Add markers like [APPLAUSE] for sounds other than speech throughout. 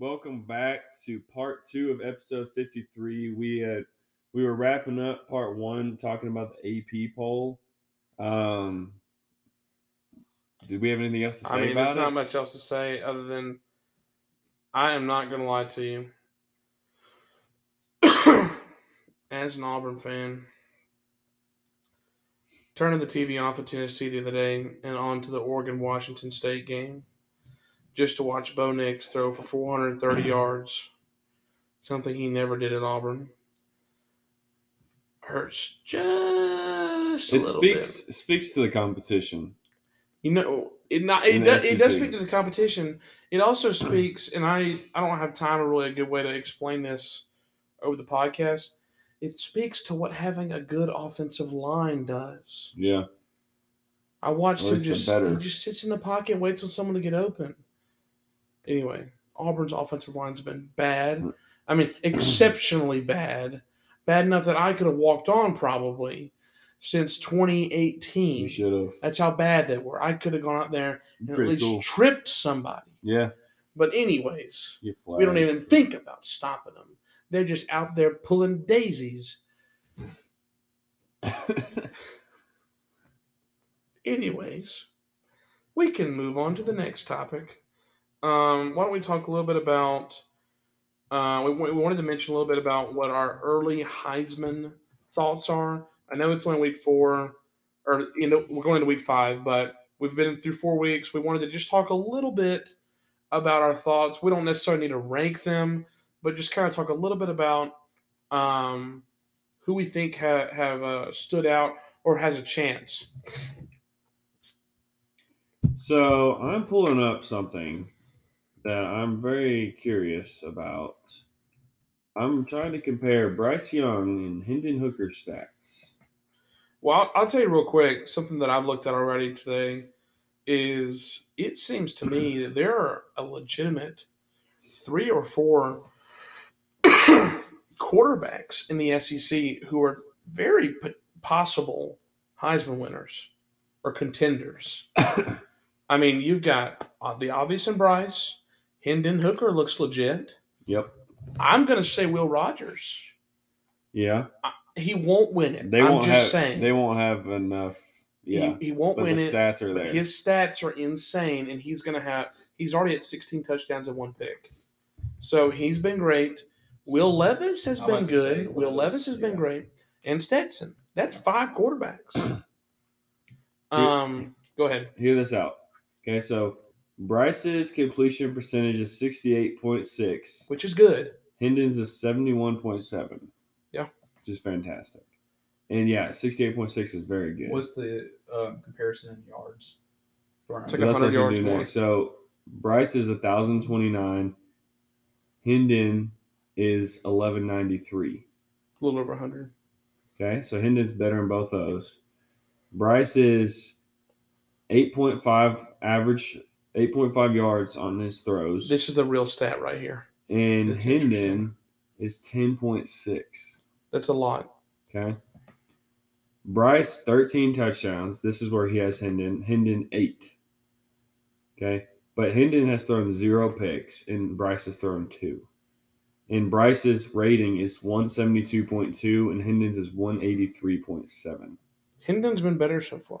Welcome back to part two of episode 53. We had we were wrapping up part one talking about the AP poll. Um did we have anything else to say I mean, there's it? not much else to say other than I am not going to lie to you. [COUGHS] As an Auburn fan, turning the TV off at Tennessee the other day and on to the Oregon Washington State game just to watch Bo Nix throw for 430 [CLEARS THROAT] yards, something he never did at Auburn, hurts just a it little speaks bit. it speaks to the competition. You know, it not it does, it does speak to the competition. It also [CLEARS THROAT] speaks, and I I don't have time or really a good way to explain this over the podcast. It speaks to what having a good offensive line does. Yeah. I watched him just he just sits in the pocket and waits on someone to get open. Anyway, Auburn's offensive line's been bad. Mm. I mean, exceptionally bad. Bad enough that I could have walked on probably since 2018. You should have. That's how bad they were. I could have gone out there and at Pretty least cool. tripped somebody. Yeah. But anyways, we don't even think about stopping them. They're just out there pulling daisies. [LAUGHS] Anyways, we can move on to the next topic. Um, why don't we talk a little bit about? Uh, we, we wanted to mention a little bit about what our early Heisman thoughts are. I know it's only week four, or you know we're going into week five, but we've been through four weeks. We wanted to just talk a little bit about our thoughts. We don't necessarily need to rank them, but just kind of talk a little bit about um, who we think ha- have uh, stood out or has a chance. So I'm pulling up something that I'm very curious about. I'm trying to compare Bryce Young and Hendon Hooker stats. Well, I'll, I'll tell you real quick something that I've looked at already today is it seems to me that there are a legitimate three or four [COUGHS] quarterbacks in the SEC who are very possible Heisman winners or contenders. [COUGHS] I mean, you've got uh, the obvious in Bryce. Hendon Hooker looks legit. Yep. I'm going to say Will Rogers. Yeah. He won't win it. They I'm won't just have saying. they won't have enough. Yeah. he, he won't but win the it. stats are But there. his stats are insane, and he's going to have. He's already at 16 touchdowns and one pick. So he's been great. Will Levis has I'm been about to good. Will Levis, Levis has been great. And Stetson. That's five quarterbacks. [CLEARS THROAT] um, go ahead. Hear this out. Okay, so Bryce's completion percentage is 68.6. Which is good. Hendon's is 71.7. Yeah. Which is fantastic. And yeah, 68.6 is very good. What's the um, comparison in yards? It's So like that's 100 yards more. next. So Bryce is 1,029. Hendon is 1,193. A little over 100. Okay, so Hendon's better in both those. Bryce is 8.5 average, 8.5 yards on his throws. This is the real stat right here. and that's. Hendon is 10.6. That's a lot. Okay. Bryce, 13 touchdowns. This is where he has Hendon. Hendon, 8. Okay. But Hendon has thrown zero picks, and Bryce has thrown two. And Bryce's rating is 172.2, and Hendon's is 183.7. Hendon's been better so far.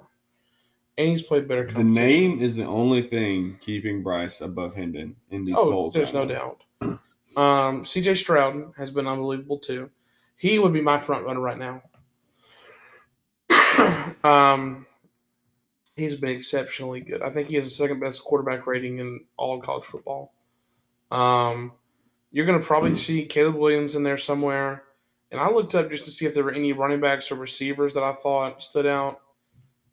And he's played better The name is the only thing keeping Bryce above Hendon in these Oh, polls. there's no now. doubt. Um, CJ Stroud has been unbelievable too. He would be my front runner right now. [COUGHS] um, he's been exceptionally good. I think he has the second best quarterback rating in all college football. Um, you're going to probably see Caleb Williams in there somewhere. And I looked up just to see if there were any running backs or receivers that I thought stood out.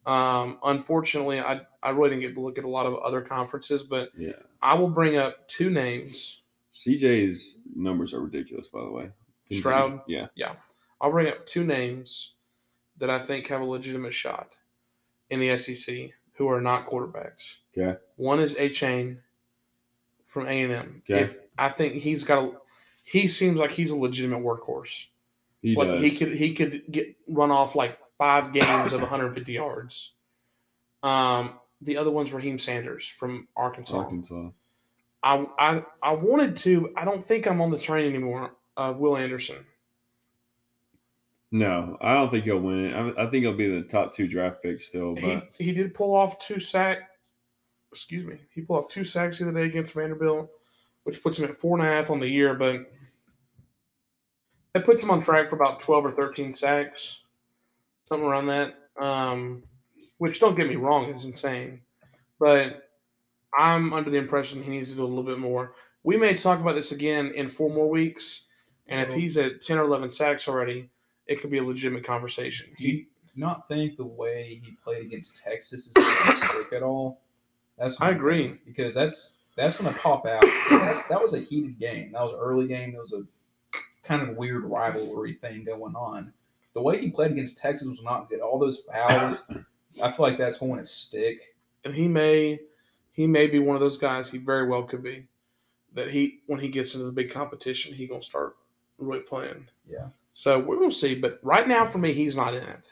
Um, unfortunately, I, I really didn't get to look at a lot of other conferences, but Yeah. I will bring up two names. CJ's numbers are ridiculous, by the way. Continue. Stroud? Yeah. Yeah. I'll bring up two names that I think have a legitimate shot in the SEC who are not quarterbacks. Okay. One is Achane from A and M. If I think he's got a, he seems like he's a legitimate workhorse. He Like does. he could he could get run off like five games of 150 yards. Um, the other one's Raheim Sanders from Arkansas. Arkansas. I I I wanted to. I don't think I'm on the train anymore. Uh, Will Anderson. No, I don't think he'll win it. I, I think he'll be the top two draft pick still. He, But he did pull off two sacks. Excuse me. He pulled off two sacks the other day against Vanderbilt, which puts him at four and a half on the year. But that puts him on track for about twelve or thirteen sacks, something around that. Um, which don't get me wrong, is insane. But I'm under the impression he needs to do a little bit more. We may talk about this again in four more weeks, and if he's at ten or eleven sacks already, it could be a legitimate conversation. Do you not think the way he played against Texas is going [COUGHS] to stick at all? That's I agree. thing, because that's that's going to pop out. That's that was a heated game. That was an early game. There was a kind of weird rivalry thing going on. The way he played against Texas was not good. All those fouls, [LAUGHS] I feel like that's going to stick. and he may he may be one of those guys he very well could be that he when he gets into the big competition he gonna start really playing Yeah. so we're gonna see but right now for me he's not in it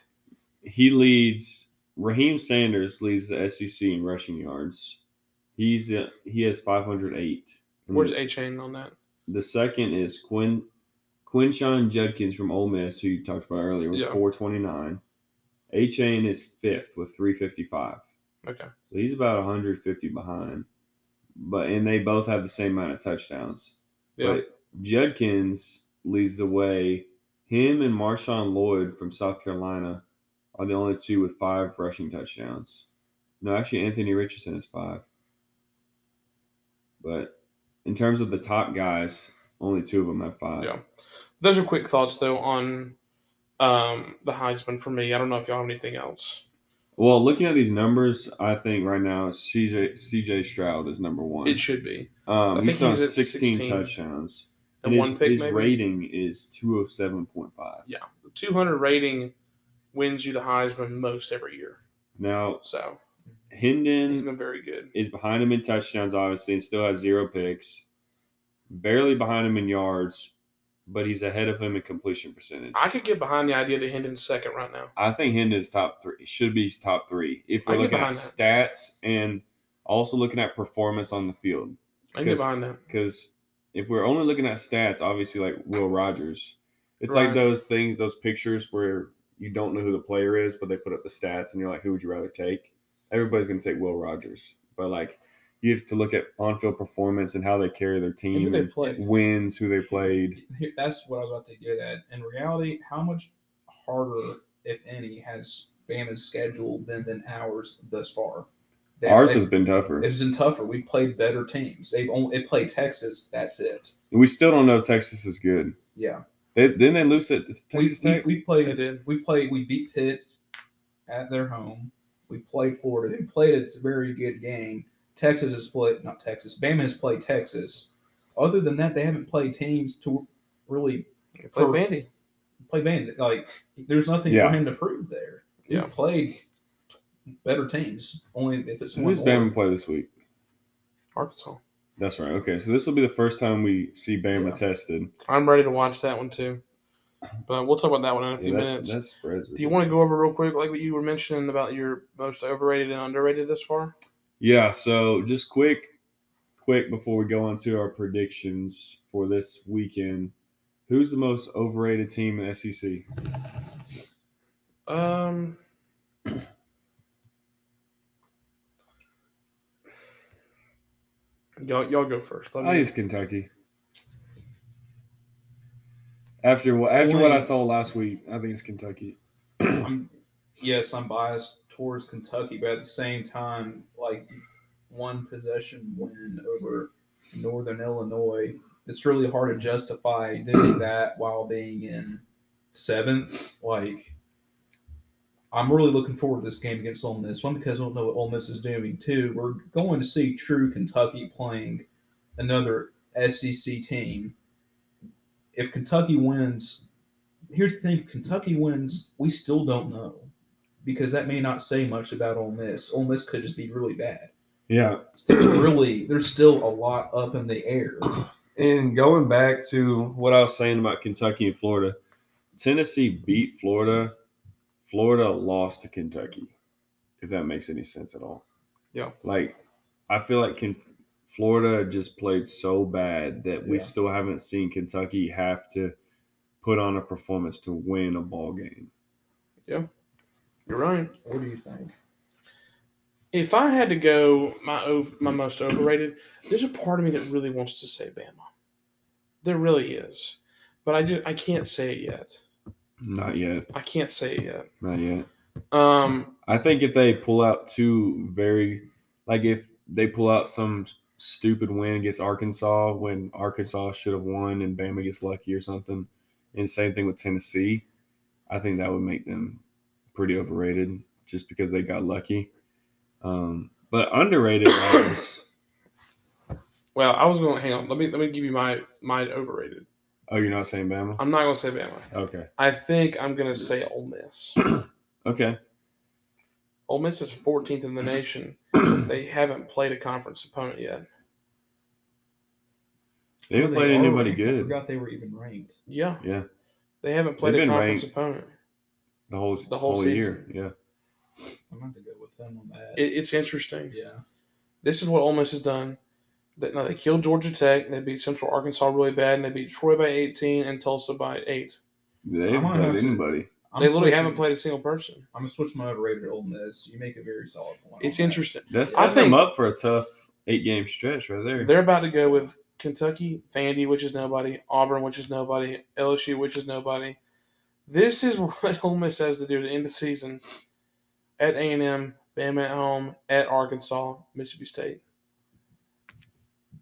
he leads. Raheim Sanders leads the SEC in rushing yards. He's uh, he has 508. Where's Achane on that the second is Quinn Quinshon Judkins from Ole Miss, who you talked about earlier, with Yeah. 429. Achane is fifth with 355. okay So he's about 150 behind. But and they both have the same amount of touchdowns. yeah But Judkins leads the way. Him and Marshawn Lloyd from South Carolina are the only two with five rushing touchdowns. No, actually, Anthony Richardson is five. But in terms of the top guys, only two of them have five. Yeah. Those are quick thoughts though on um the heisman for me i don't know if y'all have anything else Well, looking at these numbers, I think right now CJ CJ Stroud is number one. it should be um, he's he's 16, 16. touchdowns. and And one his, pick his maybe rating is 207.5. Yeah, 200 rating wins you the heisman most every year Now, so he's Hendon been very good is behind him in touchdowns, obviously, and still has zero picks. Barely behind him in yards, but he's ahead of him in completion percentage. i could get behind the idea that hendon's second right now I think Hendon's top three should be top three if we're looking at behind stats and also looking at performance on the field. i can get behind that Because if we're only looking at stats, obviously like Will Rogers, it's Right. like those things, those pictures where you don't know who the player is, but they put up the stats, and you're like, who would you rather take? Everybody's going to take Will Rogers, but like you have to look at on-field performance and how they carry their And team, who they and played. wins, who they played. That's what I was about to get at. In reality, how much harder, if any, has Bama's schedule been than ours thus far? They- Ours they- has been tougher. It's been tougher. We played better teams. They've only they played Texas. That's it. We still don't know if Texas is good. Yeah. They, didn't they lose it We, Texas we, Tech? we they played. did We played. We beat Pitt at their home. We played Florida. Who played a very good game. Texas has played not Texas. Bama has played Texas. Other than that, they haven't played teams to really play played Vandy. play Bama. Like there's nothing Yeah. for him to prove there. He Yeah. played better teams. Only if it's one Who's more. Bama play this week? Arkansas. That's right. Okay, so this will be the first time we see Bama Yeah. tested. I'm ready to watch that one too. But we'll talk about that one in a Yeah, few that, minutes. that spreads. Do you want to go over real quick, like what you were mentioning about your most overrated and underrated this far? Yeah, so just quick, quick before we go into our predictions for this weekend. Who's the most overrated team in SEC? Um, [CLEARS THROAT] y'all, y'all go first. Let I me- think it's Kentucky. After what after what I saw last week, I think it's Kentucky. I'm, yes, I'm biased towards Kentucky, but at the same time, like one possession win over Northern Illinois, it's really hard to justify doing that while being in seventh. Like, I'm really looking forward to this game against Ole Miss. One because we don't know what Ole Miss is doing. Two, we're going to see true Kentucky playing another SEC team. If Kentucky wins, here's the thing: if Kentucky wins, we still don't know because that may not say much about Ole Miss. Ole Miss could just be really bad. Yeah, There's really, there's still a lot up in the air. and going back to what I was saying about Kentucky and Florida, Tennessee beat Florida. Florida lost to Kentucky. If that makes any sense at all. Yeah. Like, I feel like Ken- Florida just played so bad that we Yeah. still haven't seen Kentucky have to put on a performance to win a ball game. You're right. What do you think? If I had to go my ov- my most overrated, there's a part of me that really wants to say Bama. There really is, but I just I can't say it yet. Not yet. I can't say it yet. Not yet. Um, I think if they pull out two very, like if they pull out some stupid win against Arkansas when Arkansas should have won and Bama gets lucky or something, and same thing with Tennessee, I think that would make them pretty overrated just because they got lucky. Um, but underrated [COUGHS] wise, well, I was going to hang on. Let me let me give you my my overrated. oh, you're not saying Bama? I'm not going to say Bama. Okay. I think I'm going to say Ole Miss. [COUGHS] Okay. Ole Miss is 14th in the nation. [COUGHS] They haven't played a conference opponent yet. They haven't played are anybody ranked. I good forgot they were even ranked. Yeah, Yeah. they haven't played They've a conference ranked. opponent. The whole The whole whole year. Yeah. I'm going to go with them on that. It, it's interesting. yeah. This is what Ole Miss has done. That now they killed Georgia Tech. They beat Central Arkansas really bad, and they beat Troy by 18 and Tulsa by eight. They haven't gonna played anybody. I'm they literally switching- haven't played a single person. I'm going to switch my overrated to Ole Miss. You make a very solid point. It's on that. interesting. That's I setting them think- up for a tough eight game stretch right there. They're about to go with Kentucky, Vandy, which is nobody, Auburn, which is nobody, LSU, which is nobody. This is [LAUGHS] what Ole Miss has to do to end the season at A and M, Bama at home, at Arkansas, Mississippi State.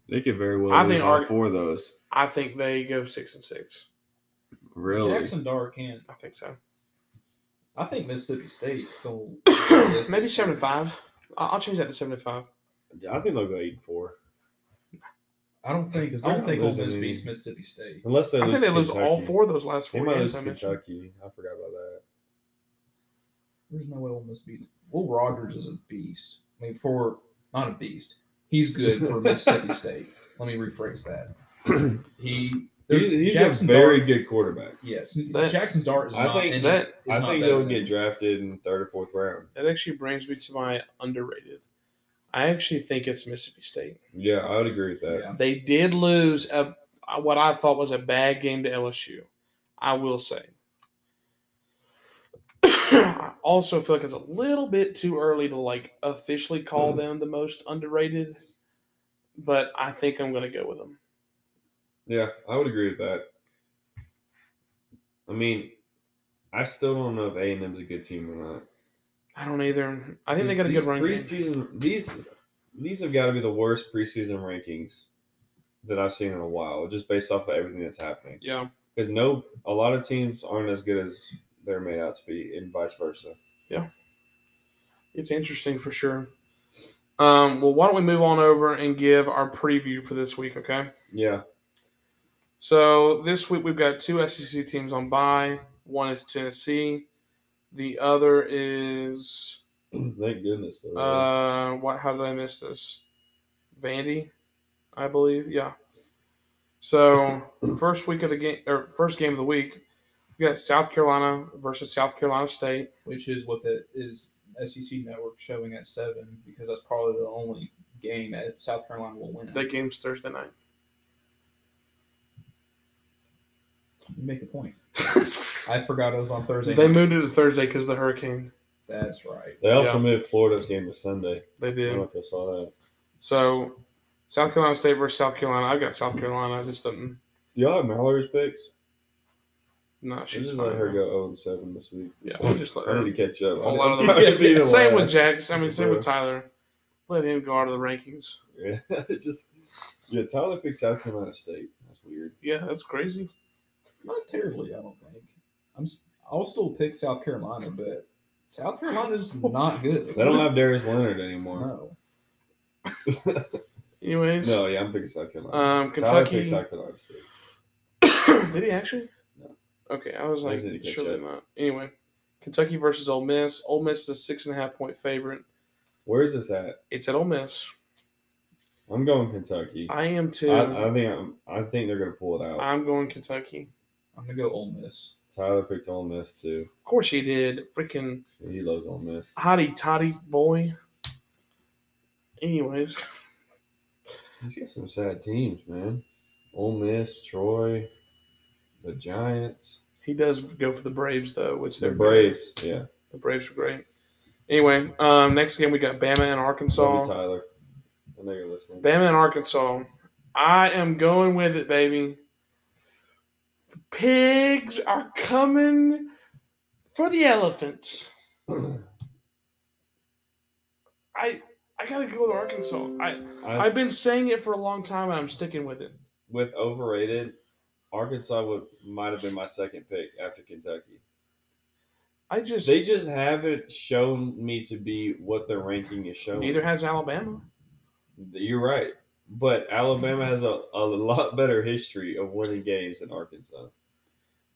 They could very well I lose think all Ar- four of those. I think they go six and six. Really? Jackson Dart can't. I think so. I think Mississippi State [COUGHS] still. Maybe seven and five. I- I'll change that to seven and five. I think they'll go eight and four. I don't think. Because I they're don't think Ole losing Miss any- beats Mississippi State. Unless they I lose think they to lose all four of those last four They four might lose I to. Kentucky. I forgot about that. There's no way Ole Miss beats. Will Rogers is a beast. I mean, for not a beast. He's good for [LAUGHS] Mississippi State. Let me rephrase that. [CLEARS THROAT] He. He's, There's he's Jackson a very Dart. good quarterback. Yes, That- Jackson Dart is I not. think any- that- is I think better they'll get drafted in third or fourth round. That actually brings me to my underrated. I actually think it's Mississippi State. Yeah, I would agree with that. Yeah. They did lose a what I thought was a bad game to LSU. I will say. I [COUGHS] also feel like it's a little bit too early to like officially call mm-hmm. them the most underrated, but I think I'm going to go with them. Yeah, I would agree with that. I mean, I still don't know if A and M's a good team or not. I don't either. I think they got a These good run game. preseason. These these have got to be the worst preseason rankings that I've seen in a while, just based off of everything that's happening. Yeah, Because no, a lot of teams aren't as good as they're made out to be, and vice versa. Yeah, it's interesting for sure. Um, well, why don't we move on over and give our preview for this week? Okay. Yeah, So this week we've got two SEC teams on bye. One is Tennessee. The other is [CLEARS THROAT] thank goodness. That. uh what how did I miss this? Vandy, I believe. Yeah. So [CLEARS THROAT] first week of the game or first game of the week, we got South Carolina versus South Carolina State. which is what the is SEC network showing at seven because that's probably the only game that South Carolina will win. That game's Thursday night. You make a point. [LAUGHS] I forgot it was on Thursday. they night. moved it to Thursday because the hurricane. That's right. they also yeah. moved Florida's game to Sunday. They I did. don't know if you saw that. So South Carolina State versus South Carolina. I got South Carolina. I just didn't. Y'all have Mallory's picks. No, I she's just fine. let her go 0 7 this week. Yeah, we'll just let I her need to catch up. fall out of tired of being the. the [LAUGHS] [LAUGHS] Same with last. Jax. I mean, same with Tyler. Let him go out of the rankings. Yeah, it just yeah. Tyler picked South Carolina State. That's weird. Yeah, that's crazy. Not terribly, I don't think. I'm. s- I'll still pick South Carolina, but South Carolina is [LAUGHS] not good. They don't have Darius Leonard anymore. No. [LAUGHS] Anyways, No, yeah, I'm picking South Carolina. um, Tyler Kentucky. South Carolina State. [COUGHS] Did he actually? No. Okay, I was like, just need surely up. not. Anyway, Kentucky versus Ole Miss. Ole Miss is a six and a half point favorite. Where is this at? It's at Ole Miss. I'm going Kentucky. I, I am too. I, think I'm, I think they're gonna pull it out. I'm going Kentucky. I'm gonna go Ole Miss. Tyler picked Ole Miss too. Of course he did. Freaking He loves Ole Miss. hottie toddy boy. Anyways, He's got some sad teams, man. Ole Miss, Troy, the Giants, He does go for the Braves though, which the they're Braves. Yeah, The Braves are great. Anyway, um, next game we got Bama and love Arkansas. Tyler. I know you're listening. Bama and Arkansas. I am going with it, baby. The pigs are coming for the elephants. [CLEARS THROAT] I I gotta go to Arkansas. I I, I've been saying it for a long time and I'm sticking with it. with overrated, Arkansas would might have been my second pick after Kentucky. I just They just haven't shown me to be what their ranking is showing. neither has Alabama. You're right. But Alabama has a, a lot better history of winning games than Arkansas.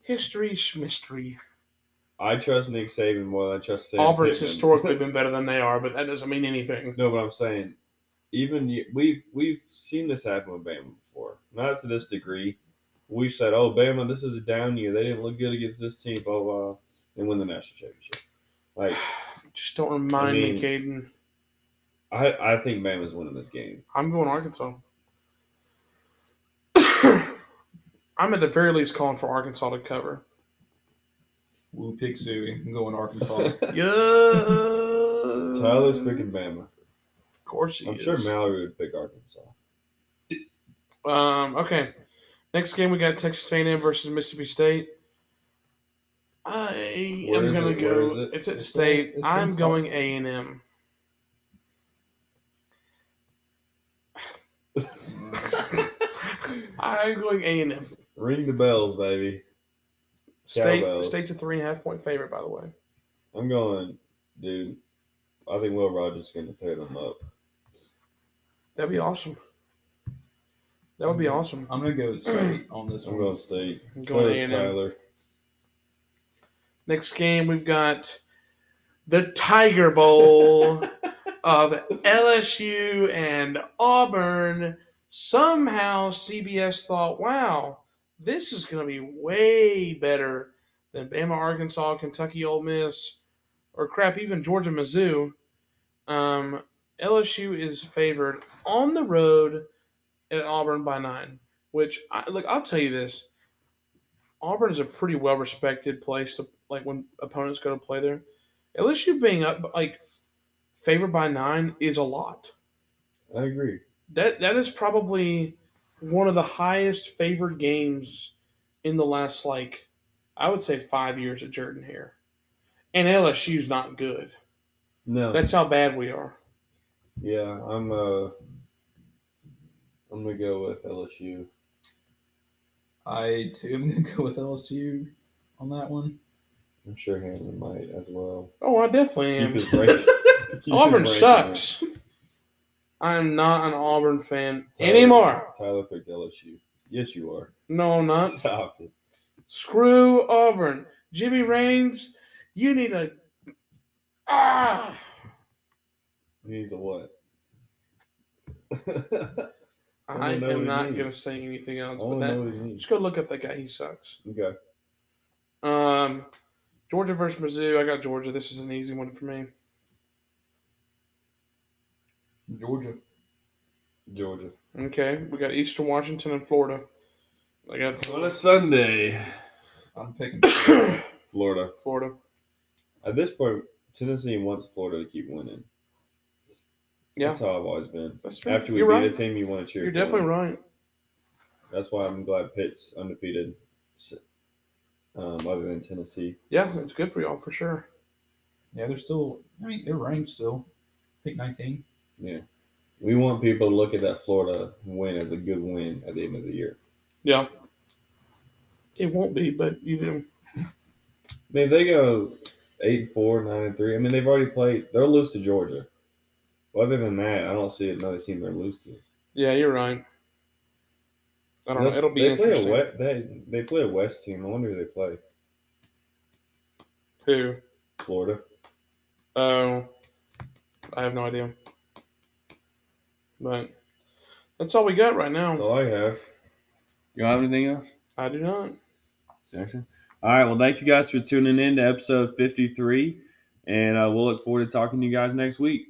History mystery. I trust Nick Saban more than I trust Sam Auburn's Pittman. historically [LAUGHS] been better than they are, but that doesn't mean anything. No, but I'm saying, even we've we've seen this happen with Bama before. Not to this degree. We've said, "Oh, Bama, this is a down year. They didn't look good against this team." Blah blah, and win the national championship. Like [SIGHS] Just don't remind I me, mean- Caden. I, I think Bama's winning this game. I'm going Arkansas. [COUGHS] I'm at the very least calling for Arkansas to cover. Woo pig suey. I'm going Arkansas. [LAUGHS] Yeah. Tyler's picking Bama. Of course he I'm is. sure Mallory would pick Arkansas. Um, okay. Next game we got Texas A&M versus Mississippi State. I Where am gonna it? Go. is it? It's at It's State. in- it's I'm going A&M. I'm going A&M. Ring the bells, baby. State. Cowbells. State's a three and a half point favorite, by the way. I'm going, dude. I think Will Rogers is going to tear them up. That'd be awesome. That would be awesome. I'm gonna go straight mm. on this I'm one. going state. I'm So going is A&M. Tyler. Next game, we've got the Tiger Bowl [LAUGHS] of LSU and Auburn. Somehow, CBS thought, wow, this is going to be way better than Bama, Arkansas, Kentucky, Ole Miss, or crap, even Georgia, Mizzou. Um, LSU is favored on the road at Auburn by nine. Which, I, look, I'll tell you this: Auburn is a pretty well respected place to like when opponents go to play there. LSU being up like favored by nine is a lot. I agree. That that is probably one of the highest favored games in the last like I would say five years at Jordan-Hare. And LSU's not good. No. That's how bad we are. yeah, I'm uh I'm gonna go with LSU. I too am gonna [LAUGHS] go with LSU on that one. I'm sure Hamlin might as well. Oh, I definitely am. [LAUGHS] keep his Auburn sucks. I'm not an Auburn fan Tyler- anymore. Tyler picked LSU. Yes, you are. No, I'm not. Stop it. Screw Auburn. Jimmy Raines, you need a. Ah! He needs a what? [LAUGHS] I what am not going to say anything else but that. know what he needs. Just go look up that guy. He sucks. Okay. Um, Georgia versus Mizzou. I got Georgia. This is an easy one for me. Georgia. Georgia. Okay, we got Eastern Washington and Florida. I got On a Sunday. I'm picking. [COUGHS] Florida. Florida. At this point, Tennessee wants Florida to keep winning. Yeah, That's how I've always been. that's true. After we You're beat right. a team, you want to cheer. You're for definitely them. right. That's why I'm glad Pitt's undefeated. Um, other than Tennessee. Yeah, it's good for y'all for sure. yeah, they're still. I mean, they're ranked still. Pick 19. Yeah. We want people to look at that Florida win as a good win at the end of the year. Yeah. It won't be, but you do. I mean, if they go eight and four, nine and three, I mean they've already played. They'll lose to Georgia. Other than that, I don't see another team they're lose to. Yeah, you're right. I don't know. It'll be they interesting. Play a West, they they play a West team. I wonder who they play. Who? Florida. Oh, I have no idea. But that's all we got right That's now. all I have. You don't have anything else? I do not. Jackson. All right. Well, thank you guys for tuning in to episode 53. And uh, we'll look forward to talking to you guys next week.